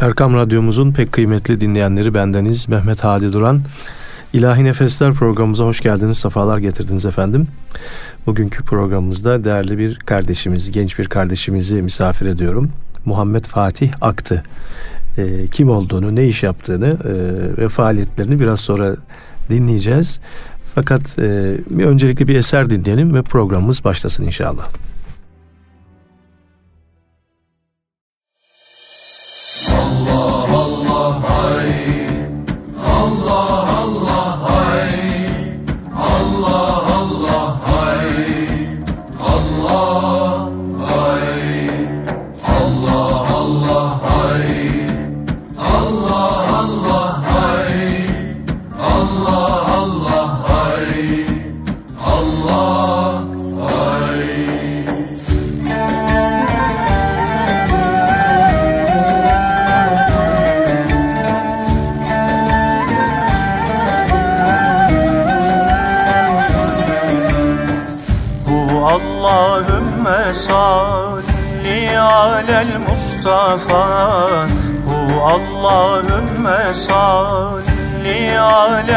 Erkam Radyomuzun pek kıymetli dinleyenleri bendeniz Mehmet Hadi Duran. İlahi Nefesler programımıza hoş geldiniz, sefalar getirdiniz efendim. Bugünkü programımızda değerli bir kardeşimiz, genç bir kardeşimizi misafir ediyorum. Muhammed Fatih Aktı. E, kim olduğunu, ne iş yaptığını e, ve faaliyetlerini biraz sonra dinleyeceğiz. Fakat e, bir öncelikle bir eser dinleyelim ve programımız başlasın inşallah.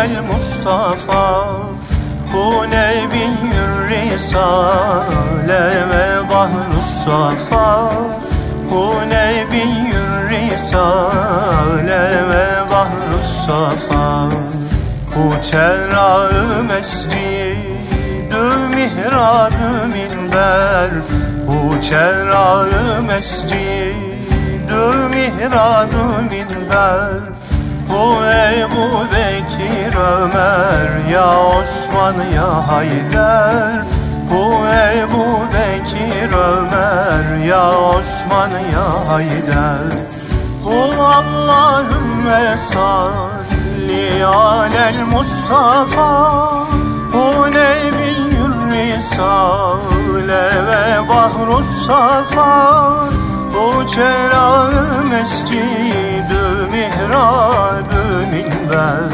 Alel Mustafa Hu nebiyyür risale ve bahrus safa Hu nebiyyür risale ve bahrus safa Hu çerrağı mescidü mihrabü minber Bu Ebu Bekir Ömer Ya Osman ya Haydar. Bu Ebu Bekir Ömer Ya Osman ya Haydar. Bu Allahümme salli alel Mustafa. Bu Nebiyyül Risale ve Bahrus Safa. Bu çerağı mescidü minber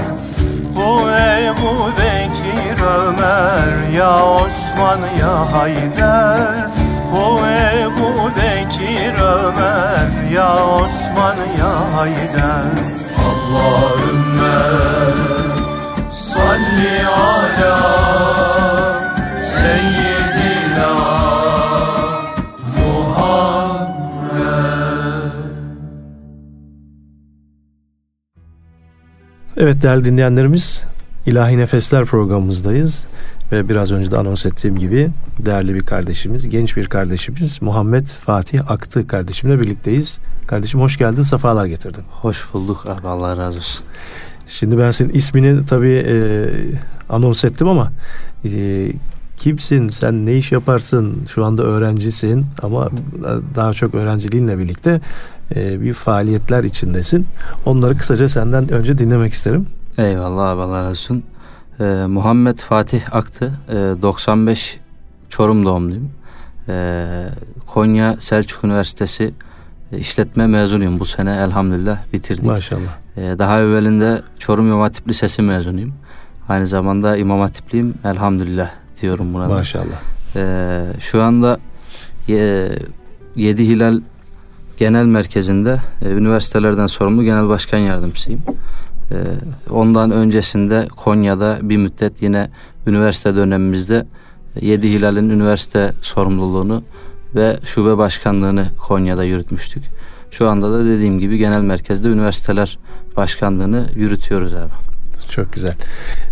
Bu Ebu Bekir Ömer ya Osman ya Haydar Bu Ebu Bekir Ömer ya Osman ya Haydar Allahümme salli ala Evet değerli dinleyenlerimiz İlahi Nefesler programımızdayız ve biraz önce de anons ettiğim gibi değerli bir kardeşimiz, genç bir kardeşimiz Muhammed Fatih Aktı kardeşimle birlikteyiz. Kardeşim hoş geldin, sefalar getirdin. Hoş bulduk abi Allah razı olsun. Şimdi ben senin ismini tabii e, anons ettim ama e, kimsin, sen ne iş yaparsın, şu anda öğrencisin ama daha çok öğrenciliğinle birlikte e, bir faaliyetler içindesin. Onları kısaca senden önce dinlemek isterim. Eyvallah abi Allah razı olsun. Ee, Muhammed Fatih Aktı, e, 95 Çorum doğumluyum. E, Konya Selçuk Üniversitesi işletme mezunuyum bu sene elhamdülillah bitirdik. Maşallah. E, daha evvelinde Çorum İmam Hatip Lisesi mezunuyum. Aynı zamanda İmam Hatipliyim elhamdülillah diyorum buna. Maşallah. E, şu anda e, Yedi Hilal Genel Merkezi'nde e, üniversitelerden sorumlu genel başkan yardımcısıyım. E, ondan öncesinde Konya'da bir müddet yine üniversite dönemimizde Yedi Hilal'in üniversite sorumluluğunu ve şube başkanlığını Konya'da yürütmüştük. Şu anda da dediğim gibi genel merkezde üniversiteler başkanlığını yürütüyoruz abi. Çok güzel.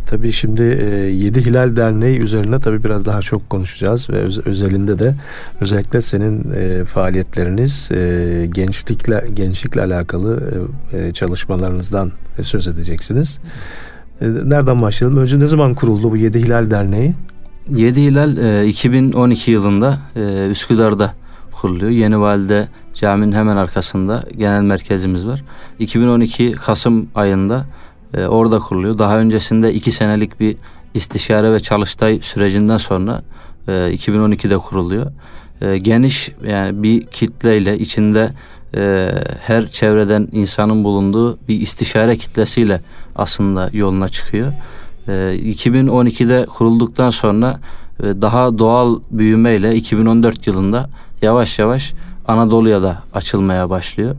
Tabii şimdi e, Yedi Hilal Derneği üzerine tabii biraz daha çok konuşacağız ve öz, özelinde de özellikle senin e, faaliyetleriniz e, gençlikle gençlikle alakalı e, e çalışmalarınızdan söz edeceksiniz. E, nereden başlayalım? Önce ne zaman kuruldu bu Yedi Hilal Derneği? Yedi Hilal e, 2012 yılında e, Üsküdar'da kuruluyor. Yeni Valide Cami'nin hemen arkasında genel merkezimiz var. 2012 Kasım ayında e, orada kuruluyor. Daha öncesinde iki senelik bir istişare ve çalıştay sürecinden sonra e, 2012'de kuruluyor. E, geniş yani bir kitleyle içinde e, her çevreden insanın bulunduğu bir istişare kitlesiyle aslında yoluna çıkıyor. E, 2012'de kurulduktan sonra e, daha doğal büyümeyle 2014 yılında yavaş yavaş Anadolu'ya da açılmaya başlıyor.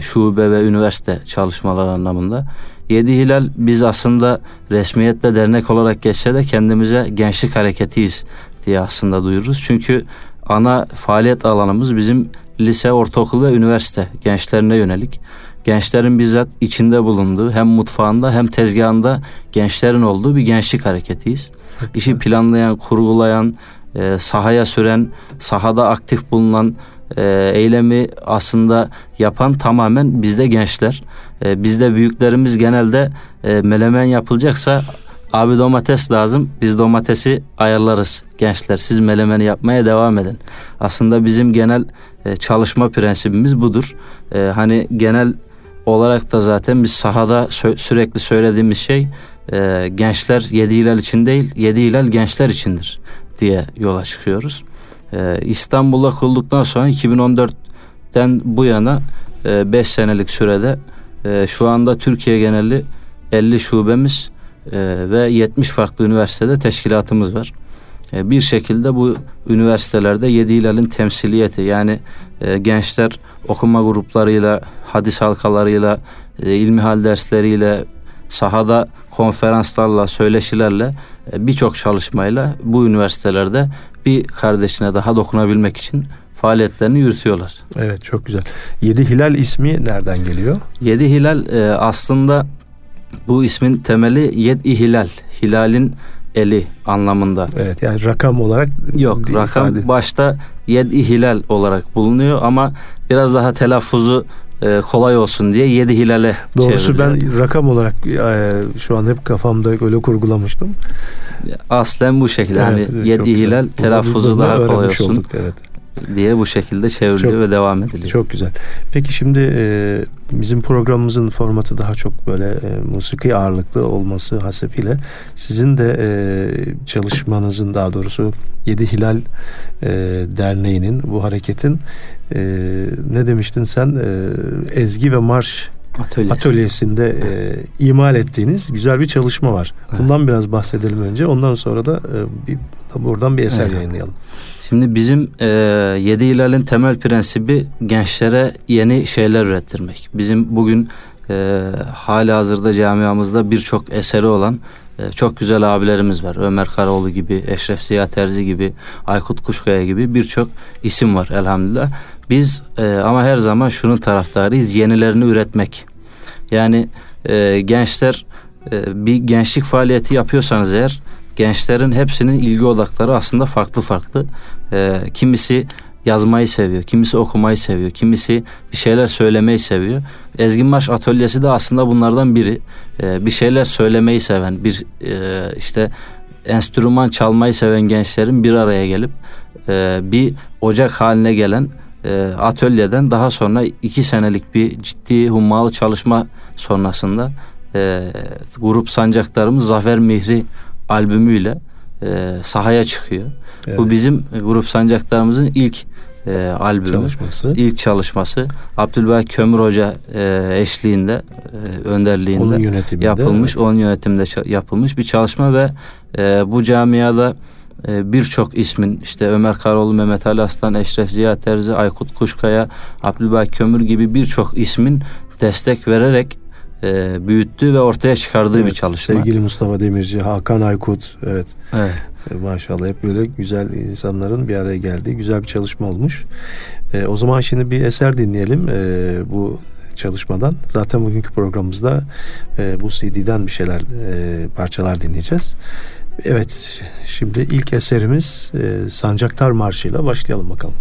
şube ve üniversite çalışmalar anlamında. Yedi Hilal biz aslında resmiyetle dernek olarak geçse de kendimize gençlik hareketiyiz diye aslında duyururuz. Çünkü ana faaliyet alanımız bizim lise, ortaokul ve üniversite gençlerine yönelik. Gençlerin bizzat içinde bulunduğu hem mutfağında hem tezgahında gençlerin olduğu bir gençlik hareketiyiz. İşi planlayan, kurgulayan, e, sahaya süren, sahada aktif bulunan e, eylemi aslında yapan tamamen bizde gençler. E, bizde büyüklerimiz genelde e, melemen yapılacaksa abi domates lazım biz domatesi ayarlarız gençler siz melemeni yapmaya devam edin. Aslında bizim genel e, çalışma prensibimiz budur. E, hani genel olarak da zaten biz sahada sö- sürekli söylediğimiz şey e, gençler yedi hilal için değil yedi hilal gençler içindir diye yola çıkıyoruz. Ee, İstanbul'da kurulduktan sonra 2014'ten bu yana 5 e, senelik sürede e, şu anda Türkiye geneli 50 şubemiz e, ve 70 farklı üniversitede teşkilatımız var. E, bir şekilde bu üniversitelerde Yedi Hilal'in temsiliyeti yani e, gençler okuma gruplarıyla, hadis halkalarıyla, e, ilmihal dersleriyle, sahada konferanslarla, söyleşilerle birçok çalışmayla bu üniversitelerde bir kardeşine daha dokunabilmek için faaliyetlerini yürütüyorlar. Evet çok güzel. Yedi Hilal ismi nereden geliyor? Yedi Hilal e, aslında bu ismin temeli Yedi Hilal. Hilal'in eli anlamında. Evet yani rakam olarak yok rakam ifade. başta Yedi Hilal olarak bulunuyor ama biraz daha telaffuzu e, kolay olsun diye yedi hilale Doğrusu ben rakam olarak e, şu an hep kafamda öyle kurgulamıştım. Aslen bu şekilde evet, hani yedi hilal telaffuzu daha kolay olsun. Olduk, evet diye bu şekilde çevriliyor çok, ve devam ediliyor. Çok güzel. Peki şimdi e, bizim programımızın formatı daha çok böyle e, musiki ağırlıklı olması hasebiyle sizin de e, çalışmanızın daha doğrusu Yedi Hilal e, Derneği'nin bu hareketin e, ne demiştin sen e, ezgi ve marş Atölyesi. atölyesinde e, imal ettiğiniz güzel bir çalışma var. Bundan evet. biraz bahsedelim önce. Ondan sonra da e, bir, buradan bir eser evet. yayınlayalım. Şimdi bizim e, Yedi Hilal'in temel prensibi gençlere yeni şeyler ürettirmek. Bizim bugün e, hali hazırda camiamızda birçok eseri olan e, çok güzel abilerimiz var. Ömer Karaoğlu gibi, Eşref Ziya Terzi gibi, Aykut Kuşkaya gibi birçok isim var elhamdülillah. Biz e, ama her zaman şunun taraftarıyız, yenilerini üretmek. Yani e, gençler e, bir gençlik faaliyeti yapıyorsanız eğer gençlerin hepsinin ilgi odakları aslında farklı farklı. E, kimisi yazmayı seviyor, kimisi okumayı seviyor, kimisi bir şeyler söylemeyi seviyor. Ezgin Marş Atölyesi de aslında bunlardan biri. E, bir şeyler söylemeyi seven, bir e, işte enstrüman çalmayı seven gençlerin bir araya gelip e, bir ocak haline gelen e, atölyeden daha sonra iki senelik bir ciddi hummalı çalışma sonrasında e, grup sancaklarımız Zafer Mihri albümüyle e, sahaya çıkıyor. Evet. Bu bizim grup sancaklarımızın ilk e, albümü, çalışması. ilk çalışması. Abdülbaki Kömür Hoca e, eşliğinde, e, önderliğinde onun yönetiminde, yapılmış, evet. onun yönetiminde yapılmış bir çalışma ve e, bu camiada e, birçok ismin işte Ömer Karoğlu, Mehmet Ali Aslan, Eşref Ziya Terzi, Aykut Kuşkaya, Abdülbaki Kömür gibi birçok ismin destek vererek e, büyüttü ve ortaya çıkardığı evet, bir çalışma. Sevgili Mustafa Demirci, Hakan Aykut, evet. Evet. E, maşallah hep böyle güzel insanların bir araya geldiği güzel bir çalışma olmuş. E, o zaman şimdi bir eser dinleyelim e, bu çalışmadan. Zaten bugünkü programımızda e, bu CD'den bir şeyler e, parçalar dinleyeceğiz. Evet, şimdi ilk eserimiz e, Sancaktar Marşı ile başlayalım bakalım.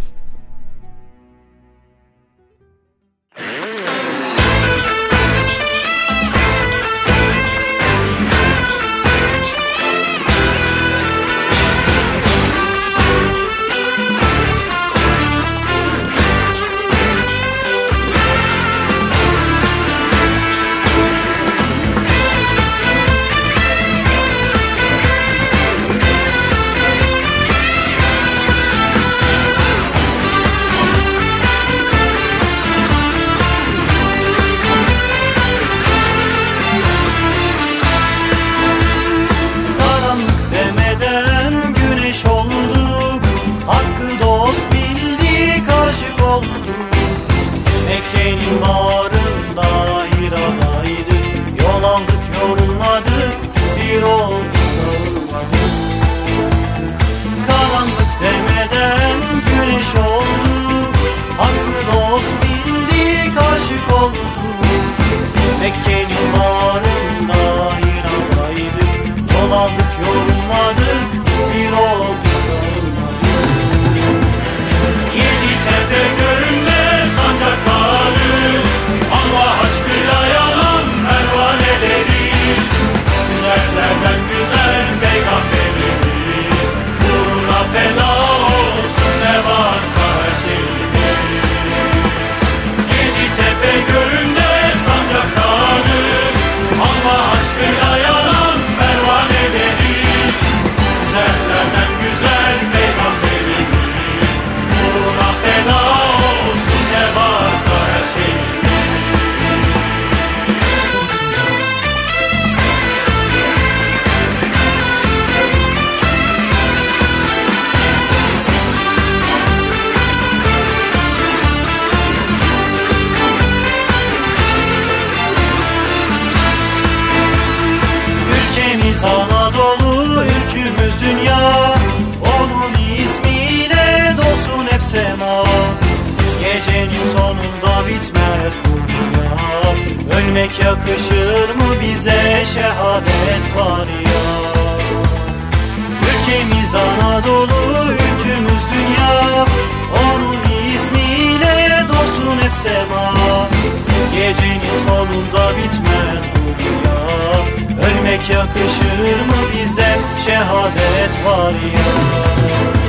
Bitmez bu dünya Ölmek yakışır mı bize? Şehadet var ya. Ülkemiz Anadolu, ülkümüz dünya. Onun ismiyle dolsun hep sema. Gecenin sonunda bitmez bu dünya Ölmek yakışır mı bize? Şehadet var ya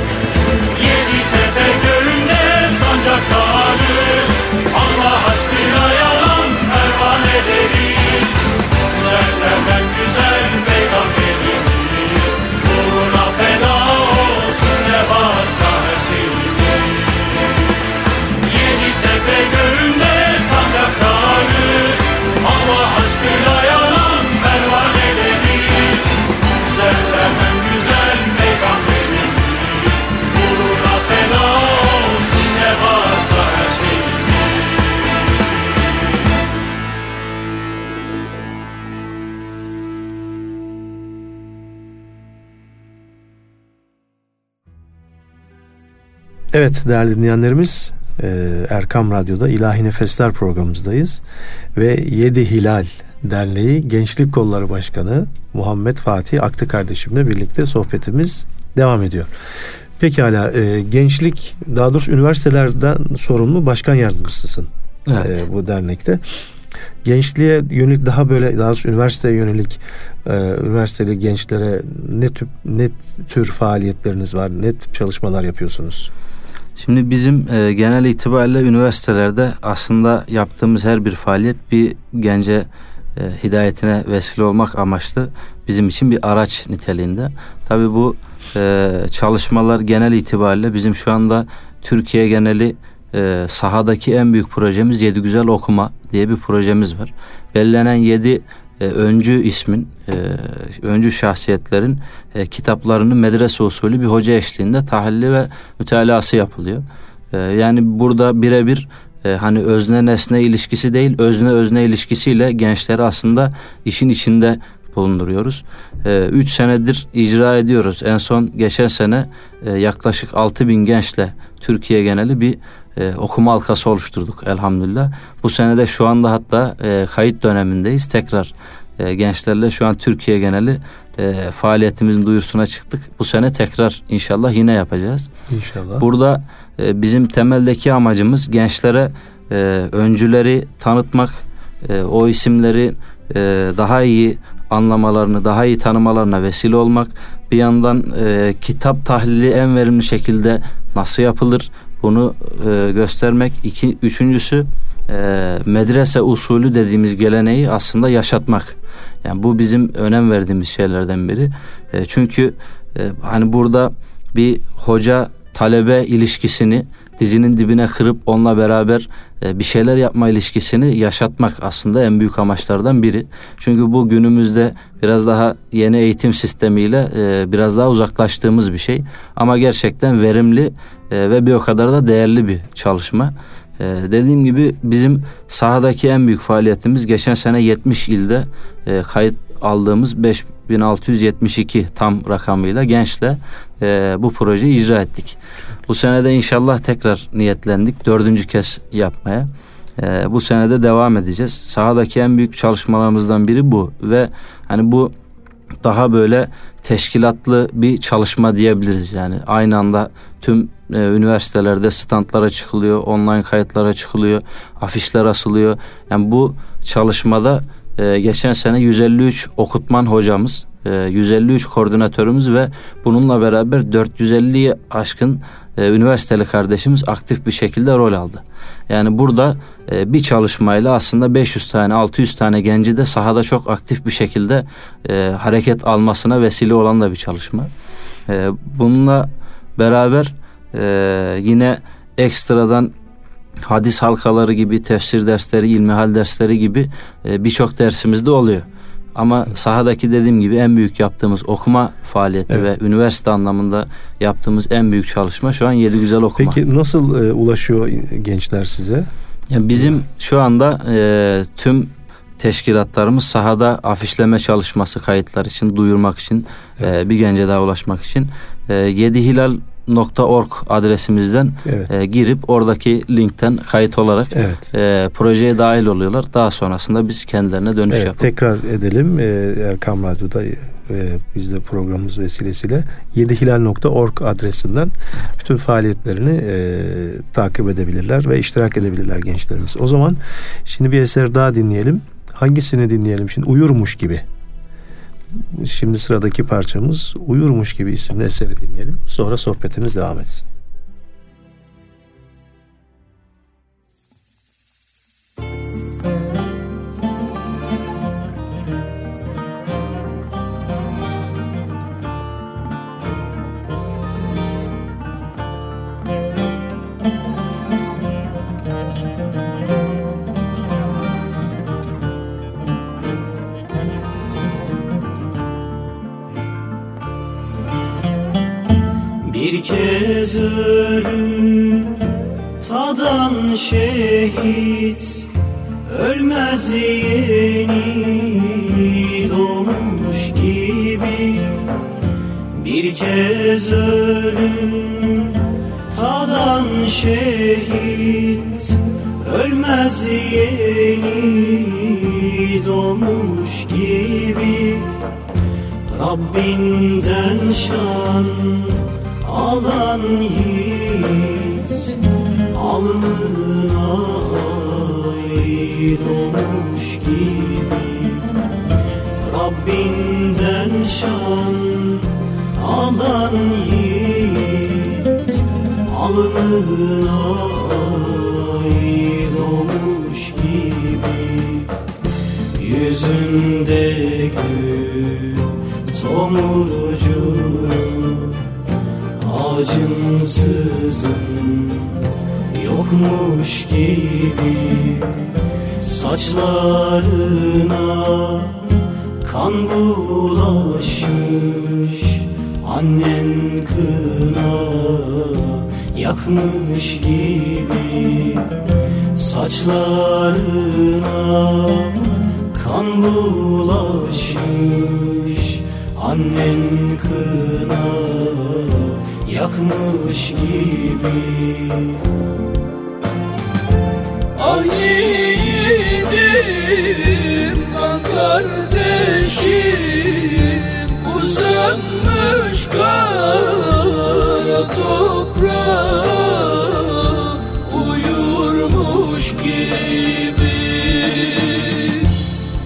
Evet değerli dinleyenlerimiz e, Erkam Radyo'da İlahi Nefesler programımızdayız ve Yedi Hilal Derneği Gençlik Kolları Başkanı Muhammed Fatih Aktı kardeşimle birlikte sohbetimiz devam ediyor. Pekala e, gençlik daha doğrusu üniversitelerden sorumlu başkan yardımcısısın Evet. e, bu dernekte. Gençliğe yönelik daha böyle daha doğrusu üniversiteye yönelik e, üniversiteli gençlere ne tür ne tür faaliyetleriniz var? Ne tip çalışmalar yapıyorsunuz? Şimdi bizim e, genel itibariyle üniversitelerde aslında yaptığımız her bir faaliyet bir gence e, hidayetine vesile olmak amaçlı bizim için bir araç niteliğinde. Tabii bu e, çalışmalar genel itibariyle bizim şu anda Türkiye geneli e, sahadaki en büyük projemiz Yedi Güzel Okuma diye bir projemiz var. Belirlenen yedi e, öncü ismin, e, öncü şahsiyetlerin e, kitaplarını medrese usulü bir hoca eşliğinde tahlili ve mütalası yapılıyor. E, yani burada birebir e, hani özne nesne ilişkisi değil, özne özne ilişkisiyle gençleri aslında işin içinde bulunduruyoruz. 3 senedir icra ediyoruz. En son geçen sene e, yaklaşık 6 bin gençle Türkiye geneli bir e, okuma halkası oluşturduk elhamdülillah. Bu senede şu anda hatta e, kayıt dönemindeyiz. Tekrar e, gençlerle şu an Türkiye geneli e, faaliyetimizin duyurusuna çıktık. Bu sene tekrar inşallah yine yapacağız. İnşallah. Burada e, bizim temeldeki amacımız gençlere e, öncüleri tanıtmak, e, o isimleri e, daha iyi anlamalarını, daha iyi tanımalarına vesile olmak. Bir yandan e, kitap tahlili en verimli şekilde nasıl yapılır bunu e, göstermek. İki, üçüncüsü e, medrese usulü dediğimiz geleneği aslında yaşatmak. Yani bu bizim önem verdiğimiz şeylerden biri. E, çünkü e, hani burada bir hoca talebe ilişkisini dizinin dibine kırıp onunla beraber e, bir şeyler yapma ilişkisini yaşatmak aslında en büyük amaçlardan biri. Çünkü bu günümüzde biraz daha yeni eğitim sistemiyle e, biraz daha uzaklaştığımız bir şey. Ama gerçekten verimli e, ve bir o kadar da değerli bir çalışma. E, dediğim gibi bizim sahadaki en büyük faaliyetimiz geçen sene 70 ilde e, kayıt aldığımız 5672 tam rakamıyla gençle e, bu projeyi icra ettik. Bu senede inşallah tekrar niyetlendik. Dördüncü kez yapmaya. E, bu senede devam edeceğiz. Sahadaki en büyük çalışmalarımızdan biri bu. Ve hani bu daha böyle teşkilatlı bir çalışma diyebiliriz. Yani aynı anda tüm e, üniversitelerde standlara çıkılıyor, online kayıtlara çıkılıyor, afişler asılıyor. Yani bu çalışmada e, geçen sene 153 okutman hocamız, e, 153 koordinatörümüz ve bununla beraber 450'yi aşkın e, üniversiteli kardeşimiz aktif bir şekilde rol aldı. Yani burada e, bir çalışmayla aslında 500 tane 600 tane genci de sahada çok aktif bir şekilde e, hareket almasına vesile olan da bir çalışma. E, bununla beraber e, yine ekstradan hadis halkaları gibi, tefsir dersleri, ilmihal dersleri gibi e, birçok dersimiz de oluyor. Ama sahadaki dediğim gibi en büyük yaptığımız okuma faaliyeti Evet. ve üniversite anlamında yaptığımız en büyük çalışma şu an Yedi Güzel Okuma. Peki nasıl e, ulaşıyor gençler size? Yani bizim şu anda e, tüm teşkilatlarımız sahada afişleme çalışması kayıtlar için duyurmak için e, bir gence daha ulaşmak için e, Yedi Hilal .org adresimizden evet. e, girip oradaki linkten kayıt olarak evet. e, projeye dahil oluyorlar. Daha sonrasında biz kendilerine dönüş evet, yapıyoruz. Tekrar edelim e, Erkam Radyo'da e, biz de programımız vesilesiyle yedihilal.org adresinden bütün faaliyetlerini e, takip edebilirler ve iştirak edebilirler gençlerimiz. O zaman şimdi bir eser daha dinleyelim. Hangisini dinleyelim şimdi? Uyurmuş gibi. Şimdi sıradaki parçamız Uyurmuş gibi isimli eseri dinleyelim. Sonra sohbetimiz devam etsin. Kez ölüm tadan şehit Ölmez yeni doğmuş gibi. Bir kez ölüm tadan şehit Ölmez yeni doğmuş gibi. Rabbinden şan alan yiğit alnına ait olmuş gibi. Rabbinden şan alan yiğit alnına ait olmuş gibi. Yüzünde gül tomurcu acımsızın yokmuş gibi Saçlarına kan bulaşmış Annen kına yakmış gibi Saçlarına kan bulaşmış Annen kına yakmış gibi. Ah yiğidim kan kardeşim Uzanmış kara toprağa Uyurmuş gibi.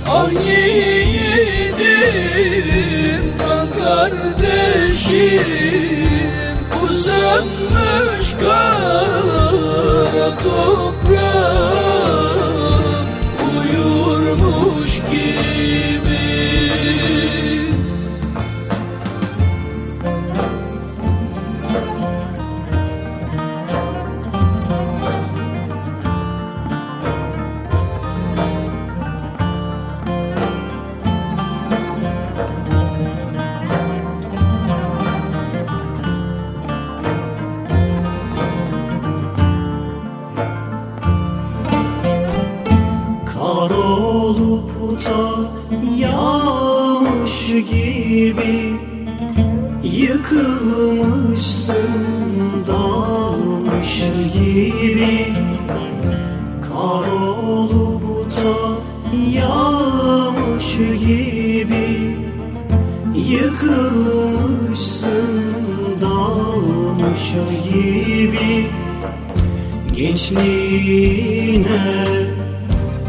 Ah yiğidim kan kardeşim kara toprağa gençliğine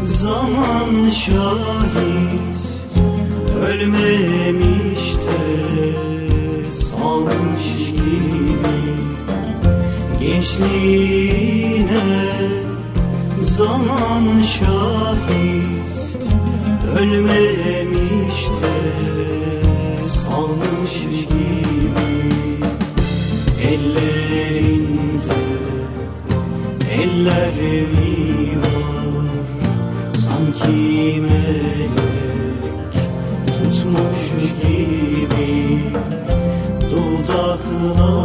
zaman şahit ölmemiş de salmış gibi. Gençliğine zaman şahit ölmemiş de salmış gibi. Ellerinde eller mi var sanki melek tutmuş gibi. Dudakların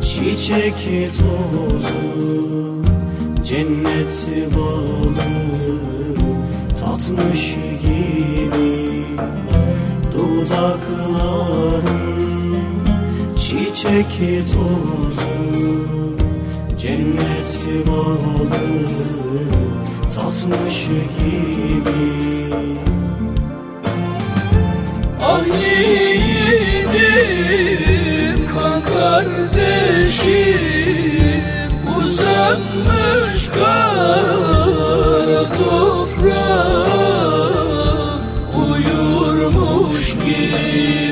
çiçek tozu cennet balı tatmış gibi. Dudakların çiçek tozu Cennet sivalı tasmış gibi? Ah yiğidim kan kardeşim Uzanmış kara toprağa Uyurmuş gibi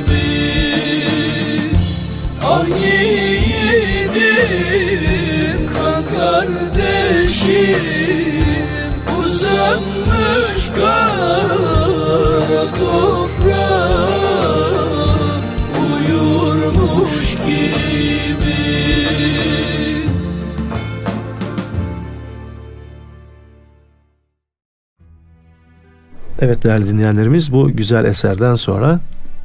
Evet değerli dinleyenlerimiz bu güzel eserden sonra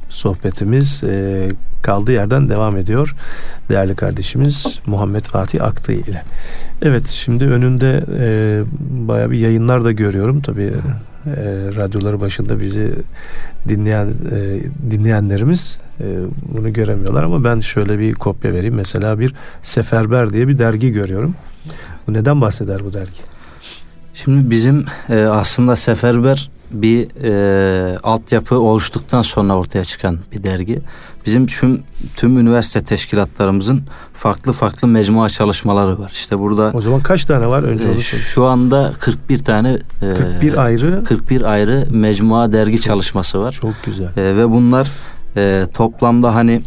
sohbetimiz e, kaldığı yerden devam ediyor. Değerli kardeşimiz Muhammed Fatih Aktı ile. Evet şimdi önünde e, baya bir yayınlar da görüyorum. Tabii e, radyoları başında bizi dinleyen e, dinleyenlerimiz bunu göremiyorlar ama ben şöyle bir kopya vereyim. Mesela bir Seferber diye bir dergi görüyorum. Neden bahseder bu dergi? Şimdi bizim e, aslında Seferber bir e, altyapı oluştuktan sonra ortaya çıkan bir dergi. Bizim tüm, tüm üniversite teşkilatlarımızın farklı farklı mecmua çalışmaları var. İşte burada O zaman kaç tane var önce e, şu anda 41 tane e, 41 ayrı 41 ayrı mecmua dergi çalışması var. çok güzel. E, ve bunlar e, toplamda hani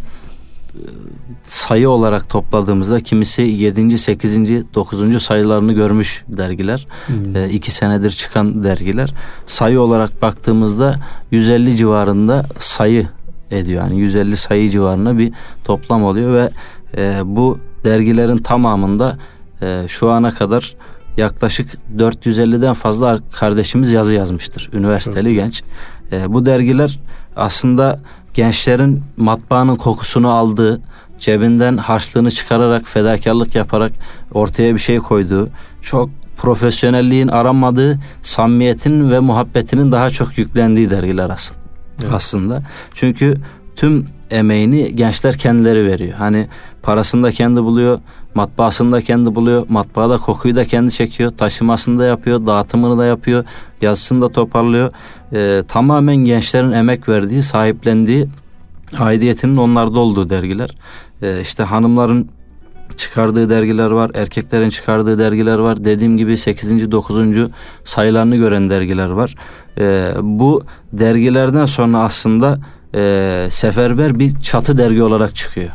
sayı olarak topladığımızda kimisi 7. 8. 9. sayılarını görmüş dergiler. Hmm. E, iki senedir çıkan dergiler. Sayı olarak baktığımızda 150 civarında sayı ediyor. Yani 150 sayı civarında bir toplam oluyor ve e, bu dergilerin tamamında e, şu ana kadar yaklaşık 450'den fazla kardeşimiz yazı yazmıştır. Üniversiteli genç. E, bu dergiler aslında gençlerin matbaanın kokusunu aldığı, cebinden harçlığını çıkararak, fedakarlık yaparak ortaya bir şey koyduğu, çok profesyonelliğin aranmadığı, samimiyetin ve muhabbetinin daha çok yüklendiği dergiler aslında. Evet. Aslında. Çünkü tüm emeğini gençler kendileri veriyor. Hani parasını da kendi buluyor, matbaasını da kendi buluyor, matbaada kokuyu da kendi çekiyor, taşımasını da yapıyor, dağıtımını da yapıyor, yazısını da toparlıyor. Ee, tamamen gençlerin emek verdiği, sahiplendiği, aidiyetinin onlarda olduğu dergiler. Ee, işte hanımların çıkardığı dergiler var, erkeklerin çıkardığı dergiler var. Dediğim gibi 8. 9. sayılarını gören dergiler var. Ee, bu dergilerden sonra aslında e, Seferber bir çatı dergi olarak çıkıyor.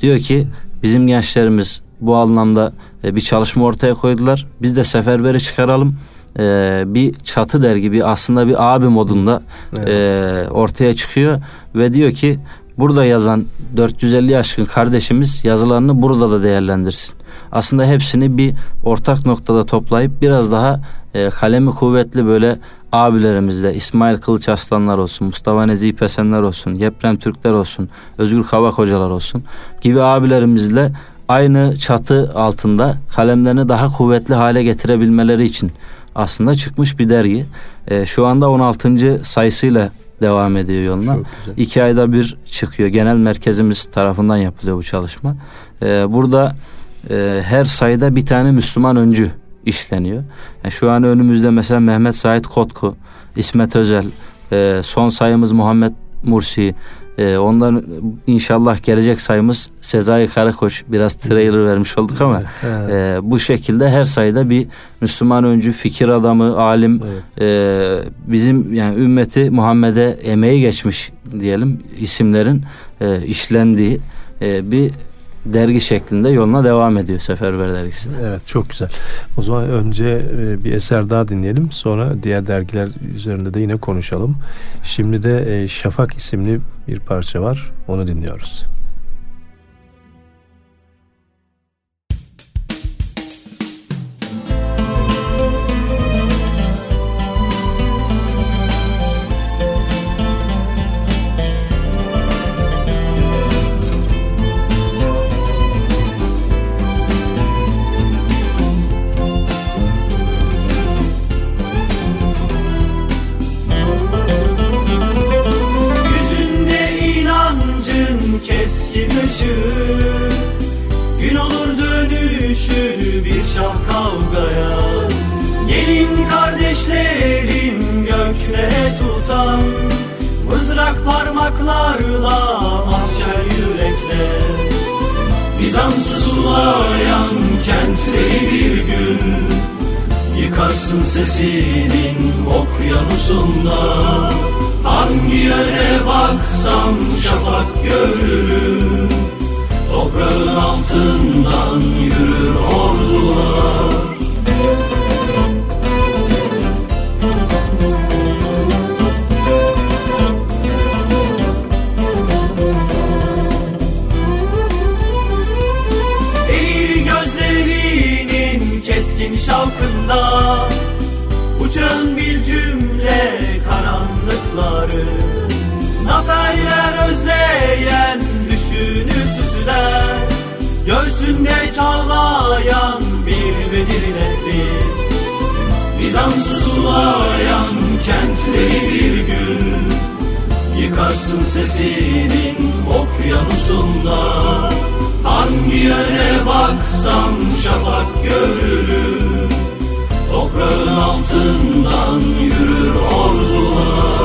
Diyor ki bizim gençlerimiz bu anlamda e, bir çalışma ortaya koydular. Biz de Seferber'i çıkaralım. E, bir çatı dergi, bir aslında bir abi modunda Evet. e, ortaya çıkıyor ve diyor ki burada yazan 450 aşkın kardeşimiz yazılarını burada da değerlendirsin. Aslında hepsini bir ortak noktada toplayıp biraz daha e, kalemi kuvvetli böyle abilerimizle İsmail Kılıç Aslanlar olsun, Mustafa Nezih Pesenler olsun, Yeprem Türkler olsun, Özgür Kavak Hocalar olsun gibi abilerimizle aynı çatı altında kalemlerini daha kuvvetli hale getirebilmeleri için aslında çıkmış bir dergi. E, şu anda 16. sayısıyla devam ediyor yoluna. İki ayda bir çıkıyor. Genel merkezimiz tarafından yapılıyor bu çalışma. Ee, burada e, her sayıda bir tane Müslüman öncü işleniyor. Yani şu an önümüzde mesela Mehmet Sait Kotku, İsmet Özel, e, son sayımız Muhammed Mursi, e, onların inşallah gelecek sayımız Sezai Karakoç. Biraz trailer vermiş olduk ama Evet. e, bu şekilde her sayıda bir Müslüman öncü, fikir adamı, alim, Evet. ee, bizim yani ümmeti Muhammed'e emeği geçmiş diyelim isimlerin e, işlendiği e, bir dergi şeklinde yoluna devam ediyor Seferber dergisi. Evet çok güzel. O zaman önce e, bir eser daha dinleyelim. Sonra diğer dergiler üzerinde de yine konuşalım. Şimdi de e, Şafak isimli bir parça var. Onu dinliyoruz. Kentleri bir gün Yıkarsın sesinin okyanusunda Hangi yöne baksam şafak görürüm. Toprağın altından yürür ordular kentleri bir gün Yıkarsın sesinin okyanusunda Hangi yöne baksam şafak görürüm Toprağın altından yürür ordular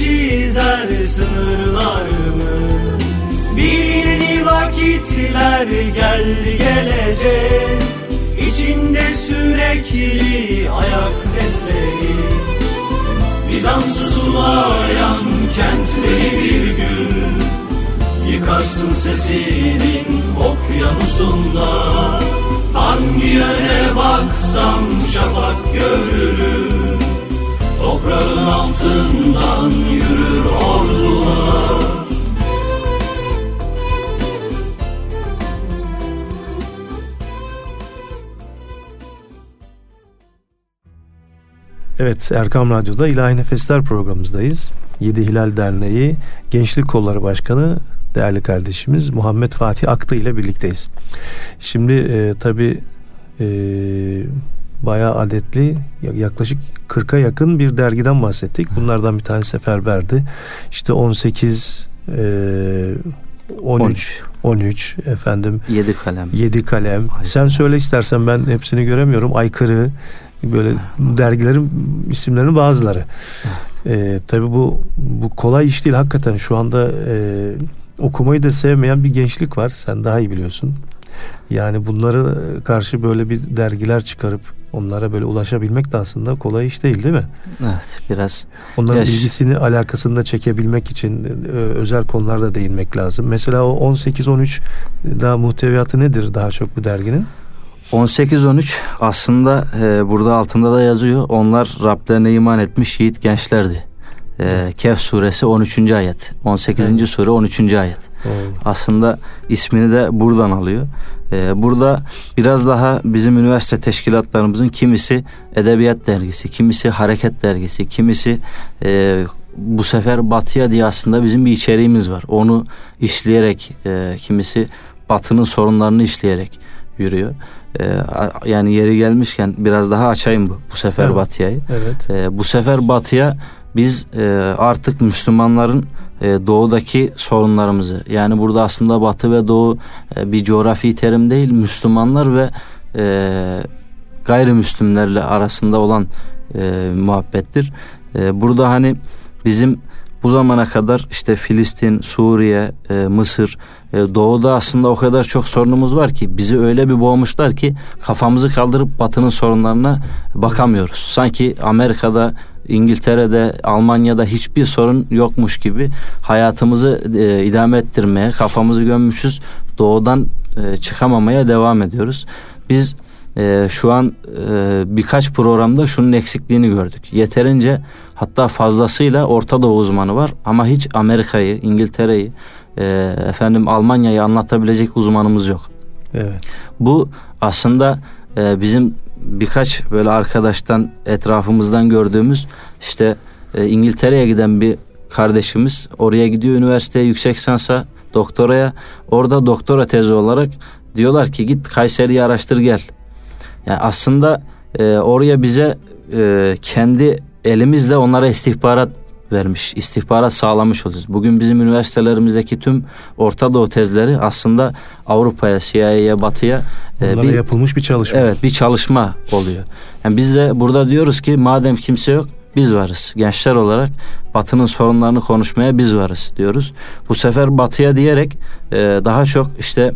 çizer sınırlarımı Bir yeni vakitler geldi gelecek. İçinde sürekli ayak sesleri. Bizans'ı sulayan kentleri bir gün Yıkarsın sesinin okyanusunda. Hangi yöne baksam şafak görürüm Toprağın altından yürür ordular Evet Erkam Radyo'da İlahi Nefesler programımızdayız. Yedi Hilal Derneği Gençlik Kolları Başkanı değerli kardeşimiz Muhammed Fatih Aktı ile birlikteyiz. Şimdi e, tabi e, bayağı adetli yaklaşık 40'a yakın bir dergiden bahsettik. Bunlardan bir tanesi Seferber'di. İşte 18 e, 13, 13 efendim 7 kalem. 7 kalem. Sen söyle istersen ben hepsini göremiyorum. Aykırı böyle dergilerin isimlerinin bazıları. Ee, tabii bu bu kolay iş değil hakikaten. Şu anda e, okumayı da sevmeyen bir gençlik var. Sen daha iyi biliyorsun. Yani bunları karşı böyle bir dergiler çıkarıp onlara böyle ulaşabilmek de aslında kolay iş değil değil mi? Evet biraz. Onların Yaş- ilgisini alakasını da çekebilmek için e, özel konularda değinmek lazım. Mesela o 18-13 daha muhteviyatı nedir daha çok bu derginin? 18-13 aslında e, burada altında da yazıyor. Onlar Rablerine iman etmiş yiğit gençlerdi. E, Kehf suresi 13. ayet. 18. Evet. sure 13. ayet. Aslında ismini de buradan alıyor. E, burada biraz daha bizim üniversite teşkilatlarımızın kimisi edebiyat dergisi, kimisi hareket dergisi, kimisi e, bu sefer batıya diye aslında bizim bir içeriğimiz var. Onu işleyerek e, kimisi batının sorunlarını işleyerek yürüyor. E, yani yeri gelmişken biraz daha açayım bu, bu sefer Evet. batıya. Evet. E, bu sefer batıya biz e, artık Müslümanların e, doğudaki sorunlarımızı yani burada aslında batı ve doğu e, bir coğrafi terim değil Müslümanlar ve e, gayrimüslimlerle arasında olan e, muhabbettir. E, burada hani bizim bu zamana kadar işte Filistin, Suriye, e, Mısır, e, doğuda aslında o kadar çok sorunumuz var ki bizi öyle bir boğmuşlar ki kafamızı kaldırıp batının sorunlarına bakamıyoruz. Sanki Amerika'da, İngiltere'de, Almanya'da hiçbir sorun yokmuş gibi hayatımızı e, idame ettirmeye, kafamızı gömmüşüz. Doğudan e, çıkamamaya devam ediyoruz. Biz e, şu an e, birkaç programda şunun eksikliğini gördük. Yeterince hatta fazlasıyla Orta Doğu uzmanı var ama hiç Amerika'yı, İngiltere'yi, e, efendim Almanya'yı anlatabilecek uzmanımız yok. Evet. Bu aslında e, bizim birkaç böyle arkadaştan etrafımızdan gördüğümüz işte e, İngiltere'ye giden bir kardeşimiz oraya gidiyor üniversiteye yüksek lisansa doktoraya orada doktora tezi olarak diyorlar ki git Kayseri'yi araştır gel. Yani aslında e, oraya bize e, kendi elimizle onlara istihbarat vermiş, istihbarat sağlamış oluyoruz. Bugün bizim üniversitelerimizdeki tüm Orta Doğu tezleri aslında Avrupa'ya, CIA'ya, Batı'ya e, bir, yapılmış bir çalışma. Evet, bir çalışma oluyor. Yani biz de burada diyoruz ki madem kimse yok, biz varız. Gençler olarak Batı'nın sorunlarını konuşmaya biz varız diyoruz. Bu sefer Batı'ya diyerek e, daha çok işte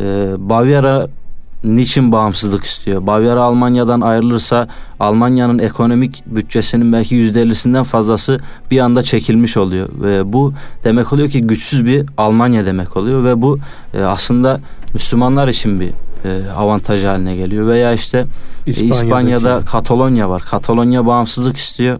e, Bavyera niçin bağımsızlık istiyor? Bavyera Almanya'dan ayrılırsa Almanya'nın ekonomik bütçesinin belki yüzde ellisinden fazlası bir anda çekilmiş oluyor. Ve bu demek oluyor ki güçsüz bir Almanya demek oluyor ve bu e, aslında Müslümanlar için bir e, avantaj haline geliyor. Veya işte e, İspanya'da Katalonya var. Katalonya bağımsızlık istiyor.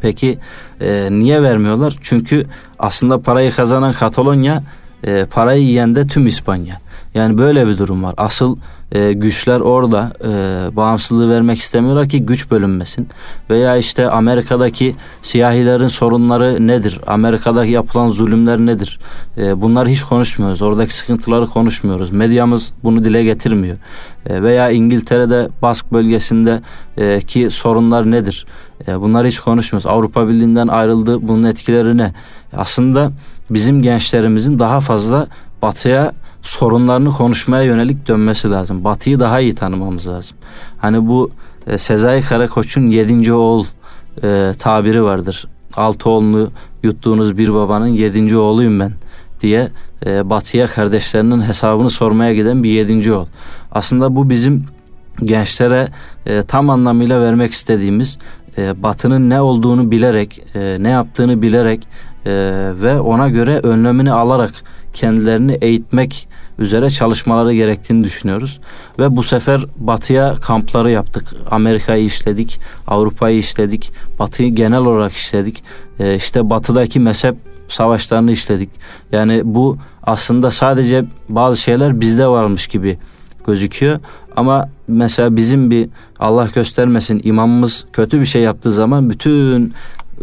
Peki e, niye vermiyorlar? Çünkü aslında parayı kazanan Katalonya e, parayı yiyen de tüm İspanya. Yani böyle bir durum var. Asıl e, güçler orada e, bağımsızlığı vermek istemiyorlar ki güç bölünmesin. Veya işte Amerika'daki siyahilerin sorunları nedir? Amerika'daki yapılan zulümler nedir? E, bunları hiç konuşmuyoruz. Oradaki sıkıntıları konuşmuyoruz. Medyamız bunu dile getirmiyor. E, veya İngiltere'de Bask bölgesinde e, ki sorunlar nedir? E, bunları hiç konuşmuyoruz. Avrupa Birliği'nden ayrıldı. Bunun etkileri ne? Aslında bizim gençlerimizin daha fazla batıya sorunlarını konuşmaya yönelik dönmesi lazım. Batıyı daha iyi tanımamız lazım. Hani bu e, Sezai Karakoç'un yedinci oğul e, tabiri vardır. Altı oğlunu yuttuğunuz bir babanın yedinci oğluyum ben diye e, batıya kardeşlerinin hesabını sormaya giden bir yedinci oğul. Aslında bu bizim gençlere e, tam anlamıyla vermek istediğimiz e, batının ne olduğunu bilerek, e, ne yaptığını bilerek e, ve ona göre önlemini alarak kendilerini eğitmek üzere çalışmaları gerektiğini düşünüyoruz. Ve bu sefer batıya kampları yaptık. Amerika'yı işledik, Avrupa'yı işledik, batıyı genel olarak işledik. E, işte batıdaki mezhep savaşlarını işledik. Yani bu aslında sadece bazı şeyler bizde varmış gibi gözüküyor. Ama mesela bizim bir Allah göstermesin imamımız kötü bir şey yaptığı zaman bütün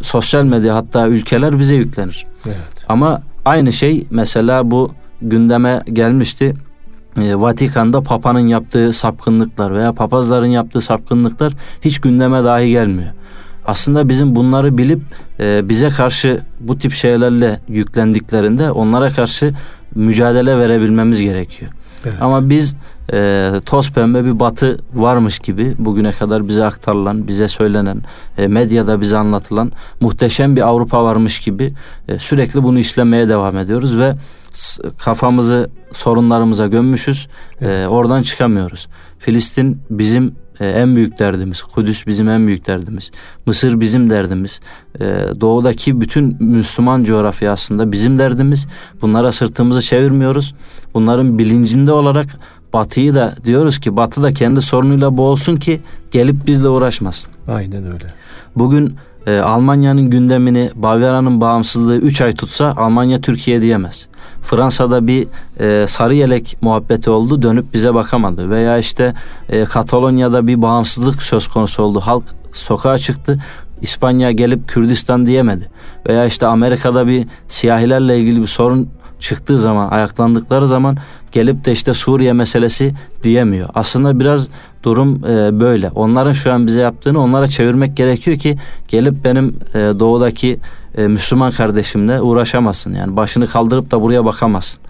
sosyal medya hatta ülkeler bize yüklenir. Evet. Ama aynı şey mesela bu gündeme gelmişti. E, Vatikan'da Papa'nın yaptığı sapkınlıklar veya papazların yaptığı sapkınlıklar hiç gündeme dahi gelmiyor. Aslında bizim bunları bilip e, bize karşı bu tip şeylerle yüklendiklerinde onlara karşı mücadele verebilmemiz gerekiyor. Evet. Ama biz e, toz pembe bir batı varmış gibi bugüne kadar bize aktarılan, bize söylenen, e, medyada bize anlatılan muhteşem bir Avrupa varmış gibi e, sürekli bunu işlemeye devam ediyoruz ve kafamızı sorunlarımıza gömmüşüz. E, evet. E, oradan çıkamıyoruz. Filistin bizim e, en büyük derdimiz. Kudüs bizim en büyük derdimiz. Mısır bizim derdimiz. E, doğudaki bütün Müslüman coğrafya aslında bizim derdimiz. Bunlara sırtımızı çevirmiyoruz. Bunların bilincinde olarak Batı'yı da diyoruz ki Batı da kendi sorunuyla boğulsun ki gelip bizle uğraşmasın. Aynen öyle. Bugün e, Almanya'nın gündemini Bavyera'nın bağımsızlığı 3 ay tutsa Almanya Türkiye diyemez. Fransa'da bir e, sarı yelek muhabbeti oldu dönüp bize bakamadı. Veya işte e, Katalonya'da bir bağımsızlık söz konusu oldu. Halk sokağa çıktı. İspanya gelip Kürdistan diyemedi. Veya işte Amerika'da bir siyahilerle ilgili bir sorun çıktığı zaman, ayaklandıkları zaman gelip de işte Suriye meselesi diyemiyor. Aslında biraz durum e, böyle. Onların şu an bize yaptığını onlara çevirmek gerekiyor ki gelip benim e, doğudaki e, Müslüman kardeşimle uğraşamazsın. Yani başını kaldırıp da buraya bakamazsın.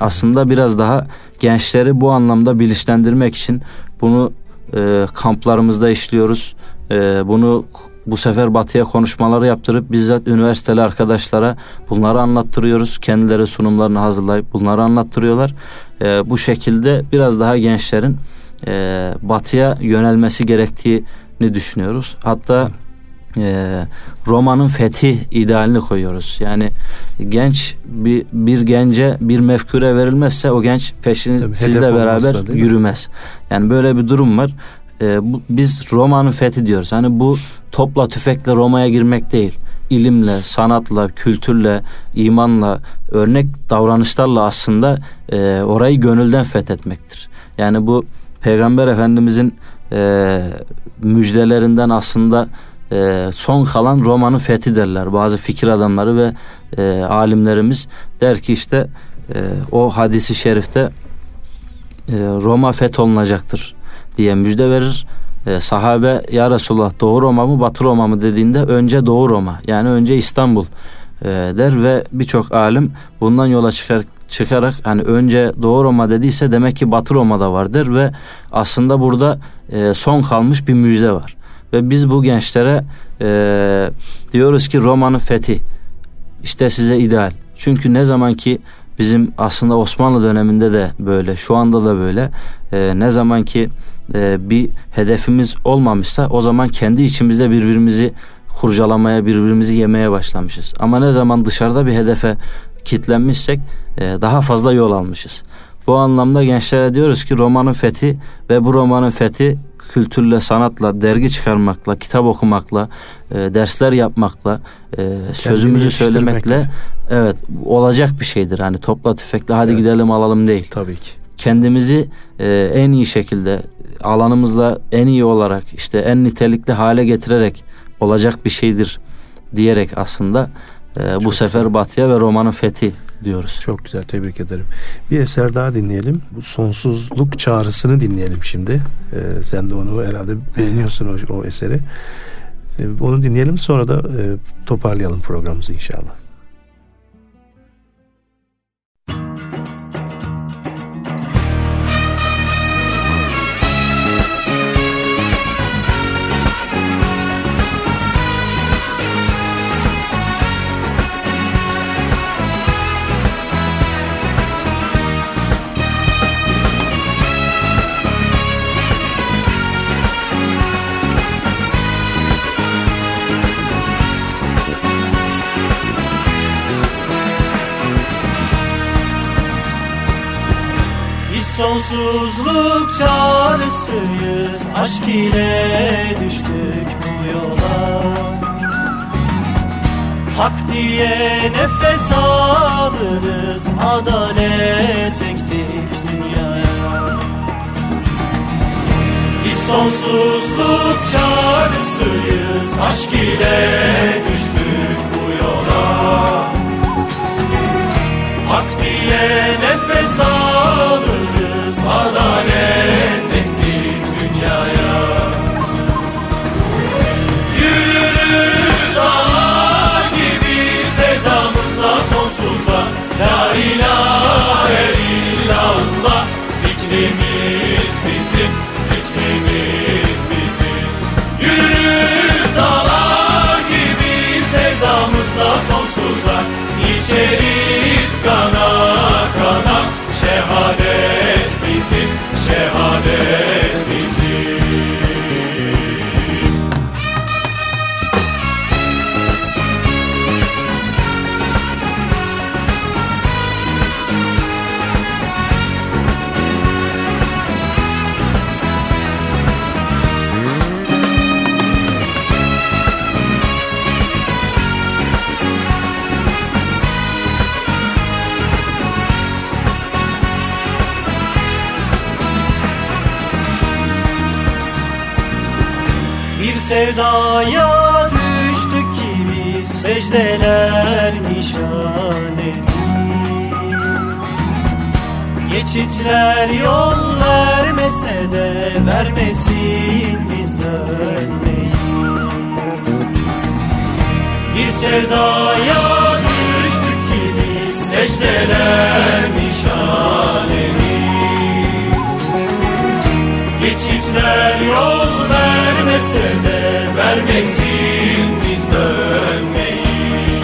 Aslında biraz daha gençleri bu anlamda bilinçlendirmek için bunu e, kamplarımızda işliyoruz. E, bunu bu sefer batıya konuşmaları yaptırıp bizzat üniversiteli arkadaşlara bunları anlattırıyoruz. Kendileri sunumlarını hazırlayıp bunları anlattırıyorlar. E, bu şekilde biraz daha gençlerin e, batıya yönelmesi gerektiğini düşünüyoruz. Hatta e, Roma'nın fethi idealini koyuyoruz. Yani genç bir, bir gence bir mefkure verilmezse o genç peşini Tabii, sizle beraber yürümez. Yani böyle bir durum var. E, bu, biz Roma'nın fethi diyoruz. Hani bu topla tüfekle Roma'ya girmek değil. İlimle, sanatla, kültürle, imanla, örnek davranışlarla aslında e, orayı gönülden fethetmektir. Yani bu Peygamber Efendimizin e, müjdelerinden aslında e, son kalan Roma'nın fethi derler. Bazı fikir adamları ve e, alimlerimiz der ki işte e, o hadisi şerifte e, Roma fetholunacaktır diye müjde verir. E, sahabe ya Resulullah Doğu Roma mı Batı Roma mı dediğinde önce Doğu Roma yani önce İstanbul e, der ve birçok alim bundan yola çıkar, çıkarak hani önce Doğu Roma dediyse demek ki Batı Roma'da vardır ve aslında burada e, son kalmış bir müjde var. Ve biz bu gençlere e, diyoruz ki Roma'nın fethi işte size ideal. Çünkü ne zaman ki bizim aslında Osmanlı döneminde de böyle şu anda da böyle e, ne zaman ki e, bir hedefimiz olmamışsa o zaman kendi içimizde birbirimizi kurcalamaya birbirimizi yemeye başlamışız. Ama ne zaman dışarıda bir hedefe kitlenmişsek e, daha fazla yol almışız. Bu anlamda gençlere diyoruz ki romanın fethi ve bu romanın fethi kültürle, sanatla, dergi çıkarmakla, kitap okumakla, e, dersler yapmakla, e, sözümüzü söylemekle evet olacak bir şeydir. Hani topla tüfekle hadi evet. gidelim alalım değil. Tabii ki. Kendimizi e, en iyi şekilde alanımızla en iyi olarak işte en nitelikli hale getirerek olacak bir şeydir diyerek aslında e, bu sefer. Batı'ya ve romanın fethi diyoruz. Çok güzel tebrik ederim. Bir eser daha dinleyelim. Bu sonsuzluk çağrısını dinleyelim şimdi. Ee, sen de onu herhalde beğeniyorsun o, o eseri. Ee, onu dinleyelim sonra da e, toparlayalım programımızı inşallah. Sonsuzluk çağrısıyız Aşk ile düştük bu yola. Hak diye nefes alırız Adalet ektik dünyaya. Biz sonsuzluk çağrısıyız Aşk ile düştük bu yola. Hak diye nefes alırız ettik dünyaya. Yürürüz dağlar gibi sevdamızla sonsuza. La ilahe illallah zikrimiz bizim zikrimiz bizim. Yürürüz dağlar gibi sevdamızla sonsuza. İçeriz kana kana şehadet bizim, şehadet sevdaya düştük ki biz secdeler nişan Geçitler yol vermese de vermesin biz dönmeyi. Bir sevdaya düştük ki biz secdeler nişan Geçitler yol vermese de vermesin biz dönmeyi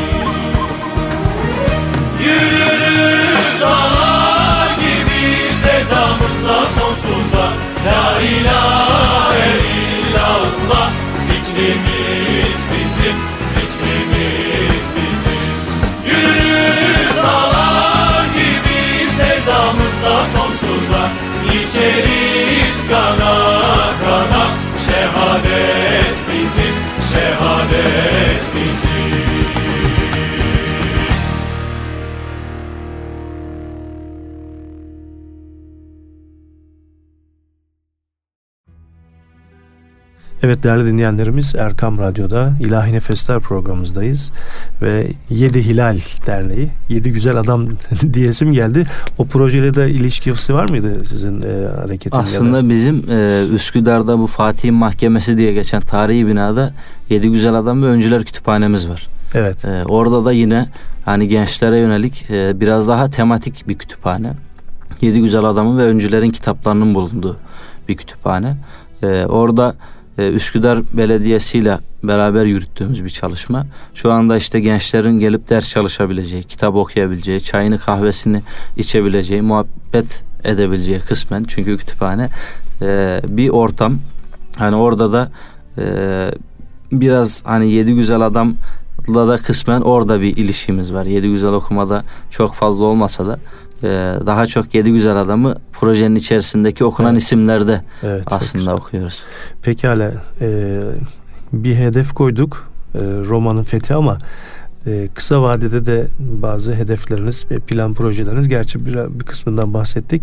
Yürürüz dağlar gibi sevdamızla sonsuza. La ilahe illallah zikrimiz yeah. Evet değerli dinleyenlerimiz Erkam Radyo'da İlahi Nefesler programımızdayız ve Yedi Hilal Derneği Yedi Güzel Adam diyesim geldi. O projeyle de ilişkisi var mıydı sizin e, hareketin? Aslında ya da? bizim e, Üsküdar'da bu Fatih'in Mahkemesi diye geçen tarihi binada Yedi Güzel Adam ve Öncüler Kütüphanemiz var. Evet. E, orada da yine hani gençlere yönelik e, biraz daha tematik bir kütüphane. Yedi Güzel Adamın ve Öncülerin kitaplarının bulunduğu bir kütüphane. E, orada e, Üsküdar Belediyesi ile beraber yürüttüğümüz bir çalışma. Şu anda işte gençlerin gelip ders çalışabileceği, kitap okuyabileceği, çayını kahvesini içebileceği, muhabbet edebileceği kısmen çünkü kütüphane e, bir ortam. Hani orada da e, biraz hani yedi güzel adamla da kısmen orada bir ilişkimiz var. Yedi güzel okumada çok fazla olmasa da e, daha çok yedi güzel adamı projenin içerisindeki okunan Evet. isimlerde Evet, aslında okuyoruz. Pekala e, bir hedef koyduk e, romanın fethi ama e, kısa vadede de bazı hedefleriniz ve plan projeleriniz gerçi bir, bir kısmından bahsettik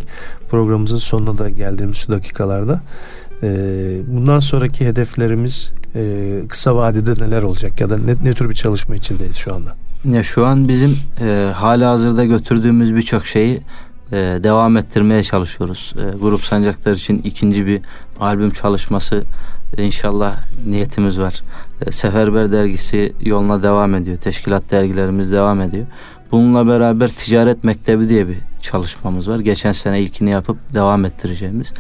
programımızın sonuna da geldiğimiz şu dakikalarda E, bundan sonraki hedeflerimiz e, kısa vadede neler olacak ya da ne, ne tür bir çalışma içindeyiz şu anda? Ya şu an bizim e, hala hazırda götürdüğümüz birçok şeyi e, devam ettirmeye çalışıyoruz. E, Grup Sancaklar için ikinci bir albüm çalışması e, inşallah niyetimiz var. E, Seferber dergisi yoluna devam ediyor. Teşkilat dergilerimiz devam ediyor. Bununla beraber Ticaret Mektebi diye bir çalışmamız var. Geçen sene ilkini yapıp devam ettireceğimiz.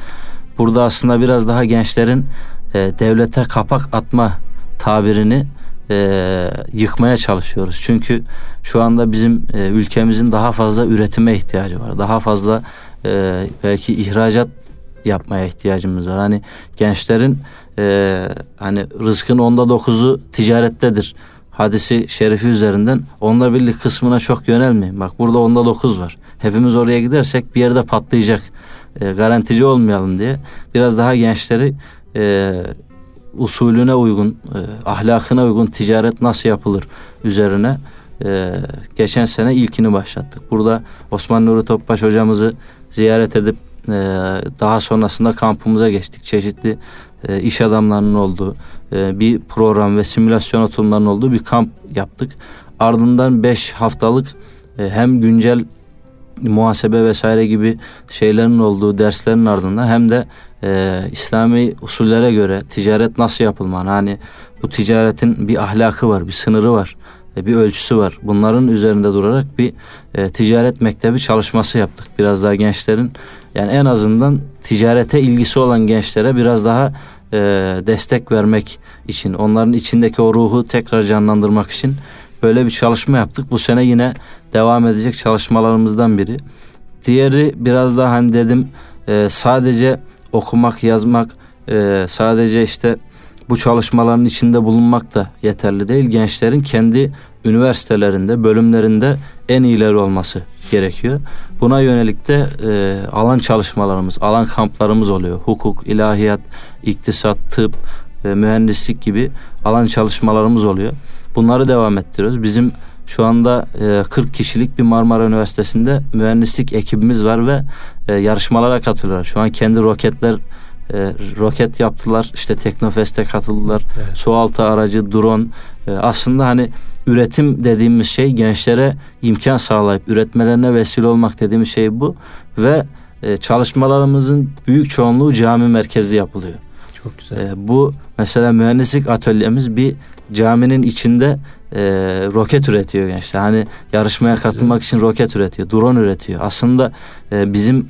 Burada aslında biraz daha gençlerin e, devlete kapak atma tabirini e, yıkmaya çalışıyoruz. Çünkü şu anda bizim e, ülkemizin daha fazla üretime ihtiyacı var. Daha fazla e, belki ihracat yapmaya ihtiyacımız var. Hani gençlerin e, hani rızkın onda dokuzu ticarettedir. Hadisi şerifi üzerinden onda birlik kısmına çok yönelmeyin. Bak burada onda dokuz var. Hepimiz oraya gidersek bir yerde patlayacak. E, garantici olmayalım diye biraz daha gençleri e, usulüne uygun, e, ahlakına uygun ticaret nasıl yapılır üzerine e, geçen sene ilkini başlattık. Burada Osman Nuri Topbaş hocamızı ziyaret edip e, daha sonrasında kampımıza geçtik. Çeşitli iş adamlarının olduğu bir program ve simülasyon oturumlarının olduğu bir kamp yaptık. Ardından 5 haftalık hem güncel muhasebe vesaire gibi şeylerin olduğu derslerin ardından hem de e, İslami usullere göre ticaret nasıl yapılmalı? Hani bu ticaretin bir ahlakı var, bir sınırı var, e, bir ölçüsü var. Bunların üzerinde durarak bir e, ticaret mektebi çalışması yaptık. Biraz daha gençlerin yani en azından ticarete ilgisi olan gençlere biraz daha e, destek vermek için, onların içindeki o ruhu tekrar canlandırmak için böyle bir çalışma yaptık. Bu sene yine devam edecek çalışmalarımızdan biri. Diğeri biraz daha hani dedim e, sadece okumak, yazmak, e, sadece işte bu çalışmaların içinde bulunmak da yeterli değil. Gençlerin kendi üniversitelerinde, bölümlerinde en iyileri olması gerekiyor. Buna yönelik de e, alan çalışmalarımız, alan kamplarımız oluyor. Hukuk, ilahiyat, iktisat, tıp, e, mühendislik gibi alan çalışmalarımız oluyor. Bunları devam ettiriyoruz. Bizim şu anda e, 40 kişilik bir Marmara Üniversitesi'nde mühendislik ekibimiz var ve e, yarışmalara katılıyorlar. Şu an kendi roketler e, roket yaptılar. İşte Teknofest'e katıldılar. Evet. Sualtı aracı, drone. E, aslında hani üretim dediğimiz şey gençlere imkan sağlayıp üretmelerine vesile olmak dediğimiz şey bu ve e, çalışmalarımızın büyük çoğunluğu cami merkezi yapılıyor. Çok güzel. E, bu mesela mühendislik atölyemiz bir caminin içinde e, roket üretiyor gençler. Hani yarışmaya katılmak için roket üretiyor, drone üretiyor. Aslında e, bizim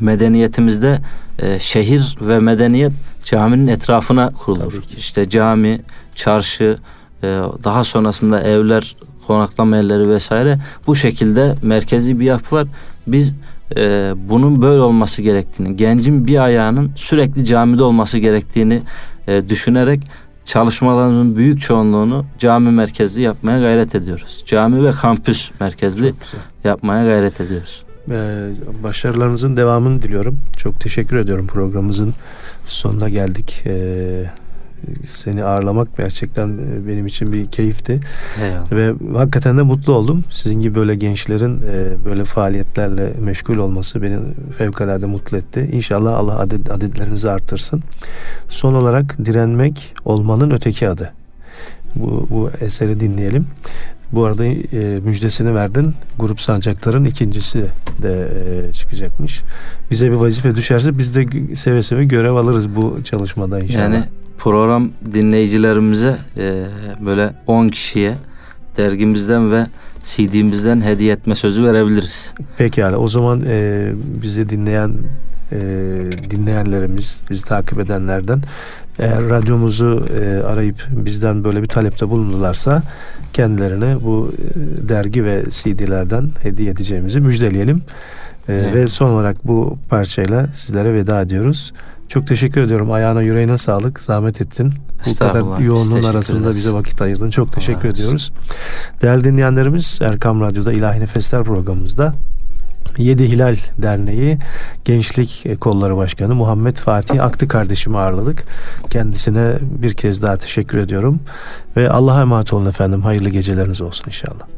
medeniyetimizde e, şehir ve medeniyet caminin etrafına kurulur. İşte cami, çarşı, e, daha sonrasında evler, konaklama yerleri vesaire bu şekilde merkezi bir yapı var. Biz e, bunun böyle olması gerektiğini, gencin bir ayağının sürekli camide olması gerektiğini e, düşünerek çalışmalarımızın büyük çoğunluğunu cami merkezli yapmaya gayret ediyoruz. Cami ve kampüs merkezli yapmaya gayret ediyoruz. Ee, başarılarınızın devamını diliyorum. Çok teşekkür ediyorum programımızın sonuna geldik. Ee, seni ağırlamak gerçekten e, benim için bir keyifti. Eyvallah. Ve hakikaten de mutlu oldum. Sizin gibi böyle gençlerin e, böyle faaliyetlerle meşgul olması beni fevkalade mutlu etti. İnşallah Allah adet, adetlerinizi artırsın. Son olarak direnmek olmanın öteki adı. Bu, bu eseri dinleyelim. Bu arada e, müjdesini verdin. Grup Sancaktar'ın ikincisi de e, çıkacakmış. Bize bir vazife düşerse biz de seve seve görev alırız bu çalışmada inşallah. Yani program dinleyicilerimize e, böyle 10 kişiye dergimizden ve CD'mizden hediye etme sözü verebiliriz. Pekala o zaman e, bizi dinleyen e, dinleyenlerimiz, bizi takip edenlerden eğer radyomuzu e, arayıp bizden böyle bir talepte bulundularsa kendilerine bu e, dergi ve CD'lerden hediye edeceğimizi müjdeleyelim. E, Evet. Ve son olarak bu parçayla sizlere veda ediyoruz. Çok teşekkür ediyorum. Ayağına yüreğine sağlık. Zahmet ettin. Bu kadar yoğunluğun arasında bize vakit ayırdın. Çok teşekkür olsun. ediyoruz. Değerli dinleyenlerimiz Erkam Radyo'da İlahi Nefesler programımızda Yedi Hilal Derneği Gençlik Kolları Başkanı Muhammed Fatih Aktı kardeşimi ağırladık. Kendisine bir kez daha teşekkür ediyorum. Ve Allah'a emanet olun efendim. Hayırlı geceleriniz olsun inşallah.